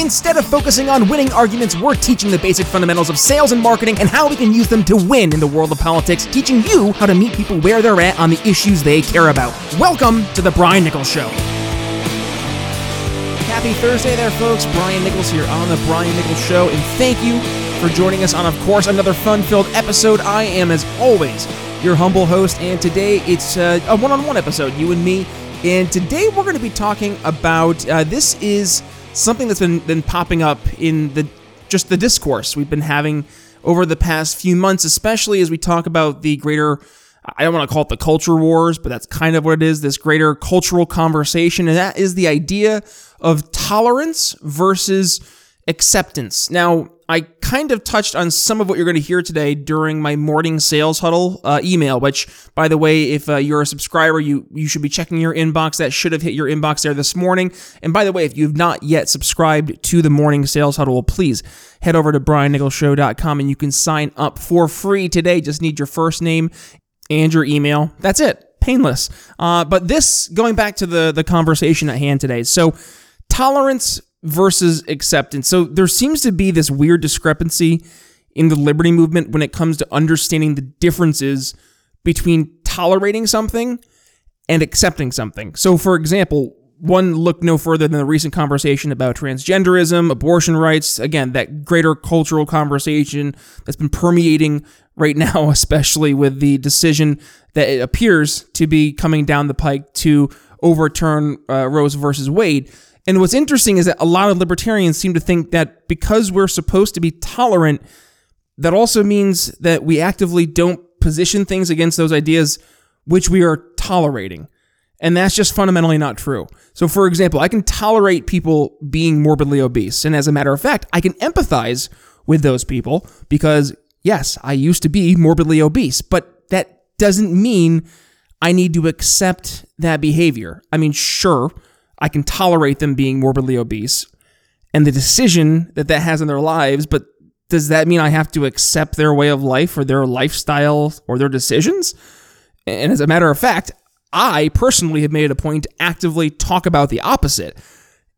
Instead of focusing on winning arguments, we're teaching the basic fundamentals of sales and marketing and how we can use them to win in the world of politics, teaching you how to meet people where they're at on the issues they care about. Welcome to The Brian Nichols Show. Happy Thursday there, folks. Brian Nichols here on The Brian Nichols Show, and thank you for joining us on, of course, another fun filled episode. I am, as always, your humble host, and today it's uh, a one on one episode, you and me. And today we're going to be talking about uh, this is something that's been, been popping up in the just the discourse we've been having over the past few months, especially as we talk about the greater I don't want to call it the culture wars, but that's kind of what it is this greater cultural conversation. And that is the idea of tolerance versus acceptance. Now, I kind of touched on some of what you're going to hear today during my morning sales huddle uh, email. Which, by the way, if uh, you're a subscriber, you you should be checking your inbox. That should have hit your inbox there this morning. And by the way, if you've not yet subscribed to the morning sales huddle, please head over to briannicholsshow.com and you can sign up for free today. Just need your first name and your email. That's it. Painless. Uh, but this, going back to the the conversation at hand today. So, tolerance versus acceptance. So there seems to be this weird discrepancy in the liberty movement when it comes to understanding the differences between tolerating something and accepting something. So, for example, one look no further than the recent conversation about transgenderism, abortion rights, again, that greater cultural conversation that's been permeating right now, especially with the decision that it appears to be coming down the pike to overturn uh, Roe versus Wade. And what's interesting is that a lot of libertarians seem to think that because we're supposed to be tolerant, that also means that we actively don't position things against those ideas which we are tolerating. And that's just fundamentally not true. So, for example, I can tolerate people being morbidly obese. And as a matter of fact, I can empathize with those people because, yes, I used to be morbidly obese, but that doesn't mean I need to accept that behavior. I mean, sure, I can tolerate them being morbidly obese and the decision that that has in their lives, but does that mean I have to accept their way of life or their lifestyle or their decisions? And as a matter of fact, I personally have made it a point to actively talk about the opposite.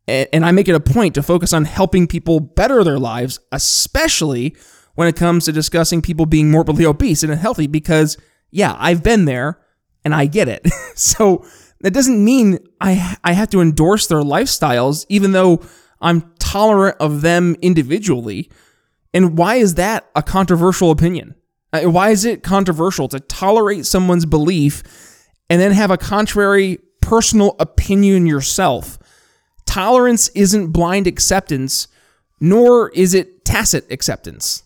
And I make it a point to focus on helping people better their lives, especially when it comes to discussing people being morbidly obese and unhealthy, because, yeah, I've been there and I get it. so that doesn't mean I I have to endorse their lifestyles, even though I'm tolerant of them individually. And why is that a controversial opinion? Uh, why is it controversial to tolerate someone's belief and then have a contrary personal opinion yourself? Tolerance isn't blind acceptance, nor is it tacit acceptance.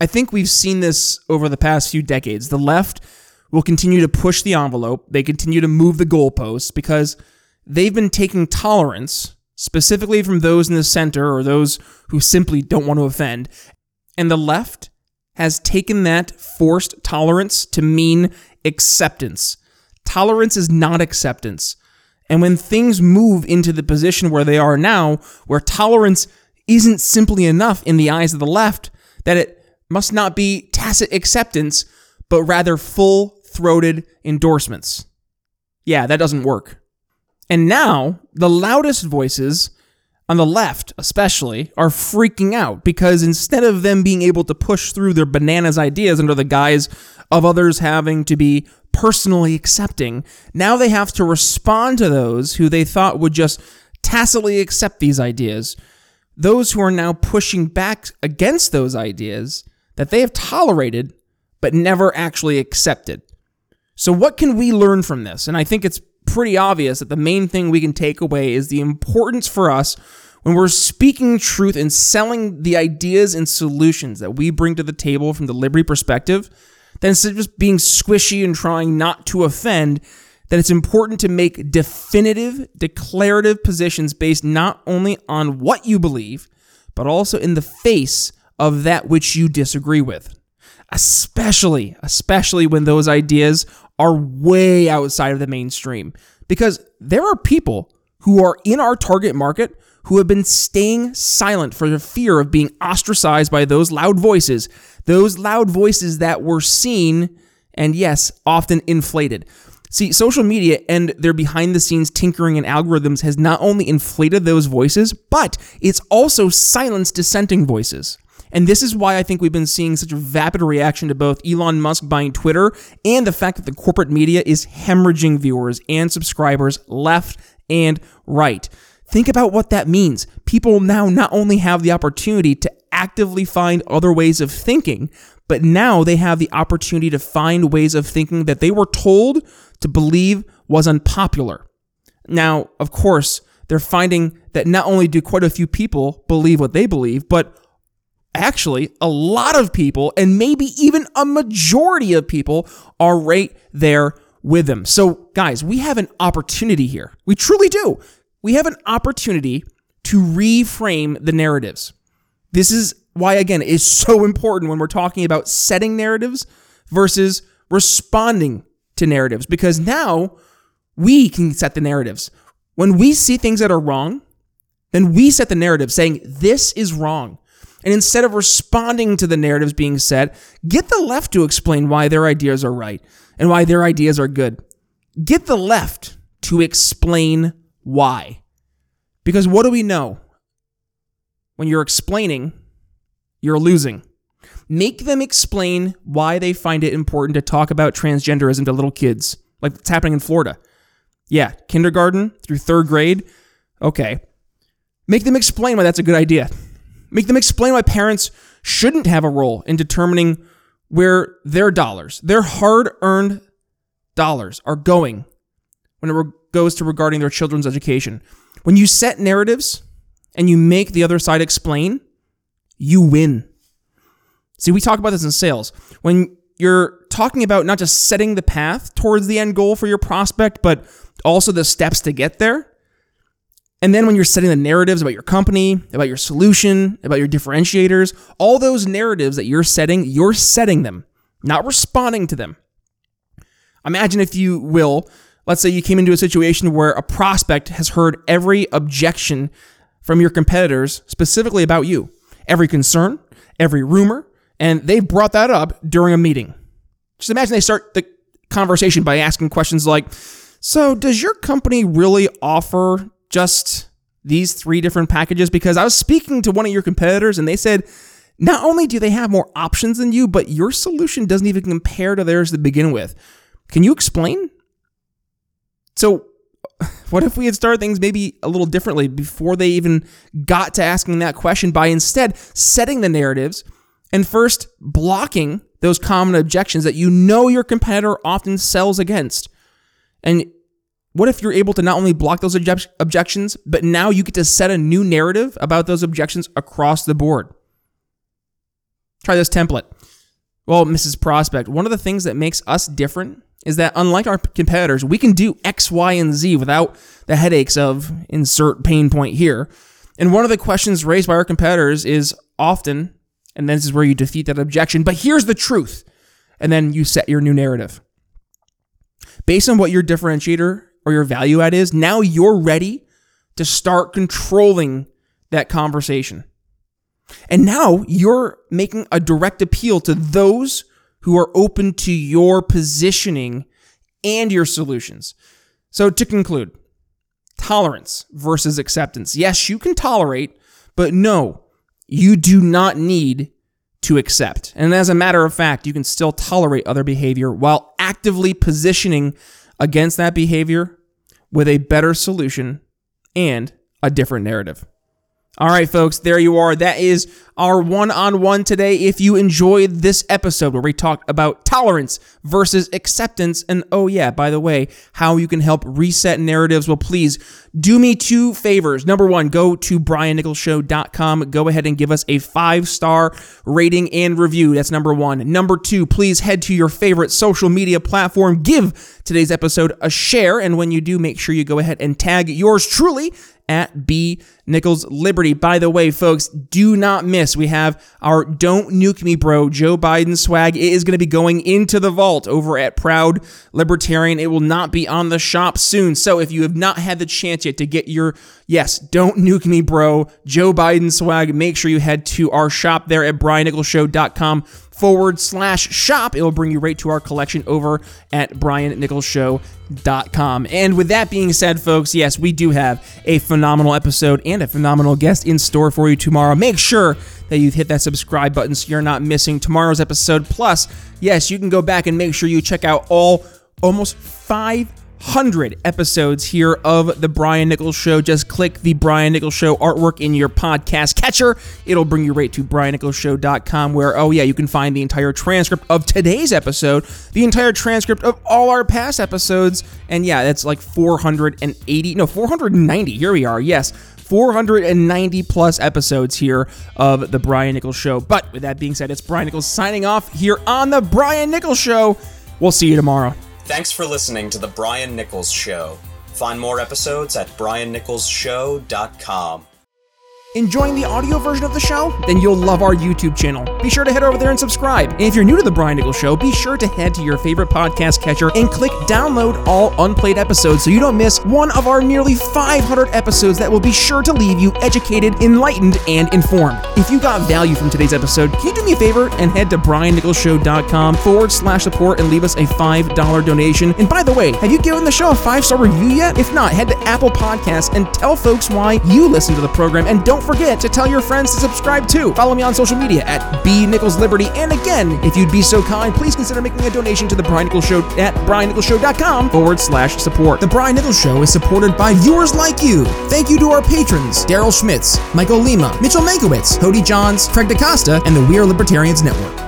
I think we've seen this over the past few decades. The left will continue to push the envelope. They continue to move the goalposts because they've been taking tolerance, specifically from those in the center or those who simply don't want to offend. And the left has taken that forced tolerance to mean acceptance. Tolerance is not acceptance. And when things move into the position where they are now, where tolerance isn't simply enough in the eyes of the left, that it must not be tacit acceptance, but rather full throated endorsements. Yeah, that doesn't work. And now, the loudest voices, on the left especially, are freaking out because instead of them being able to push through their bananas ideas under the guise of others having to be personally accepting, now they have to respond to those who they thought would just tacitly accept these ideas. Those who are now pushing back against those ideas that they have tolerated but never actually accepted. So, what can we learn from this? And I think it's pretty obvious that the main thing we can take away is the importance for us when we're speaking truth and selling the ideas and solutions that we bring to the table from the liberty perspective, that instead of just being squishy and trying not to offend, that it's important to make definitive, declarative positions based not only on what you believe, but also in the face of that which you disagree with. Especially, especially when those ideas are way outside of the mainstream because there are people who are in our target market who have been staying silent for the fear of being ostracized by those loud voices, those loud voices that were seen and, yes, often inflated. See, social media and their behind the scenes tinkering and algorithms has not only inflated those voices, but it's also silenced dissenting voices. And this is why I think we've been seeing such a vapid reaction to both Elon Musk buying Twitter and the fact that the corporate media is hemorrhaging viewers and subscribers left and right. Think about what that means. People now not only have the opportunity to actively find other ways of thinking, but now they have the opportunity to find ways of thinking that they were told to believe was unpopular. Now, of course, they're finding that not only do quite a few people believe what they believe, but actually a lot of people, and maybe even a majority of people, are right there with them. So, guys, we have an opportunity here. We truly do. We have an opportunity to reframe the narratives. This is why, again, is so important when we're talking about setting narratives versus responding to narratives, because now we can set the narratives. When we see things that are wrong, then we set the narrative saying, this is wrong. And instead of responding to the narratives being said, get the left to explain why their ideas are right and why their ideas are good. Get the left to explain why. Because what do we know? When you're explaining, you're losing. Make them explain why they find it important to talk about transgenderism to little kids, like it's happening in Florida. Yeah, kindergarten through third grade. Okay. Make them explain why that's a good idea. Make them explain why parents shouldn't have a role in determining where their dollars, their hard earned dollars, are going when it goes to regarding their children's education. When you set narratives and you make the other side explain, you win. See, we talk about this in sales. When you're talking about not just setting the path towards the end goal for your prospect, but also the steps to get there, and then when you're setting the narratives about your company, about your solution, about your differentiators, all those narratives that you're setting, you're setting them, not responding to them. Imagine, if you will, let's say you came into a situation where a prospect has heard every objection from your competitors specifically about you, every concern, every rumor, and they've brought that up during a meeting. Just imagine they start the conversation by asking questions like, So, does your company really offer just these three different packages? Because I was speaking to one of your competitors and they said not only do they have more options than you, but your solution doesn't even compare to theirs to begin with. Can you explain? So, what if we had started things maybe a little differently before they even got to asking that question by instead setting the narratives and first blocking those common objections that you know your competitor often sells against? And what if you're able to not only block those object- objections, but now you get to set a new narrative about those objections across the board? Try this template. Well, Mrs. Prospect, one of the things that makes us different is that unlike our competitors, we can do X, Y, and Z without the headaches of insert pain point here. And one of the questions raised by our competitors is often, and this is where you defeat that objection, but here's the truth. And then you set your new narrative. Based on what your differentiator or your value add is, now you're ready to start controlling that conversation. And now you're making a direct appeal to those who are open to your positioning and your solutions. So, to conclude, tolerance versus acceptance. Yes, you can tolerate, but no, you do not need to accept. And as a matter of fact, you can still tolerate other behavior while actively positioning against that behavior with a better solution and a different narrative. All right, folks, there you are. That is our one on one today. If you enjoyed this episode where we talked about tolerance versus acceptance, and oh, yeah, by the way, how you can help reset narratives, well, please do me two favors. Number one, go to briannicholsshow.com. Go ahead and give us a five star rating and review. That's number one. Number two, please head to your favorite social media platform. Give today's episode a share. And when you do, make sure you go ahead and tag yours truly at B Nichols Liberty. By the way, folks, do not miss. We have our Don't Nuke Me Bro Joe Biden swag. It is going to be going into the vault over at Proud Libertarian. It will not be on the shop soon. So if you have not had the chance yet to get your, yes, Don't Nuke Me Bro Joe Biden swag, make sure you head to our shop there at briannicholsshow.com forward slash shop. It will bring you right to our collection over at briannicholsshow.com. And with that being said, folks, yes, we do have a phenomenal episode and a phenomenal guest in store for you tomorrow. Make sure that you've hit that subscribe button so you're not missing tomorrow's episode. Plus, yes, you can go back and make sure you check out all almost five 100 episodes here of The Brian Nichols Show. Just click the Brian Nichols Show artwork in your podcast catcher. It'll bring you right to briannicholsshow.com, where, oh, yeah, you can find the entire transcript of today's episode, the entire transcript of all our past episodes. And yeah, that's like 480, no, 490. Here we are. Yes. 490 plus episodes here of The Brian Nichols Show. But with that being said, it's Brian Nichols signing off here on The Brian Nichols Show. We'll see you tomorrow. Thanks for listening to The Brian Nichols Show. Find more episodes at briannicholsshow.com. Enjoying the audio version of the show? Then you'll love our YouTube channel. Be sure to head over there and subscribe. And if you're new to The Brian Nichols Show, be sure to head to your favorite podcast catcher and click download all unplayed episodes so you don't miss one of our nearly 500 episodes that will be sure to leave you educated, enlightened, and informed. If you got value from today's episode, can you do me a favor and head to briannicholsshow.com forward slash support and leave us a $5 donation? And by the way, have you given the show a five star review yet? If not, head to Apple Podcasts and tell folks why you listen to the program and don't forget to tell your friends to subscribe too. Follow me on social media at B Nichols Liberty. And again, if you'd be so kind, please consider making a donation to the Brian Nichols Show at briannicholsshow.com forward slash support. The Brian Nichols Show is supported by viewers like you. Thank you to our patrons, Daryl Schmitz, Michael Lima, Mitchell Mankiewicz, Cody Johns, Craig DaCosta, and the We Are Libertarians Network.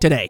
today.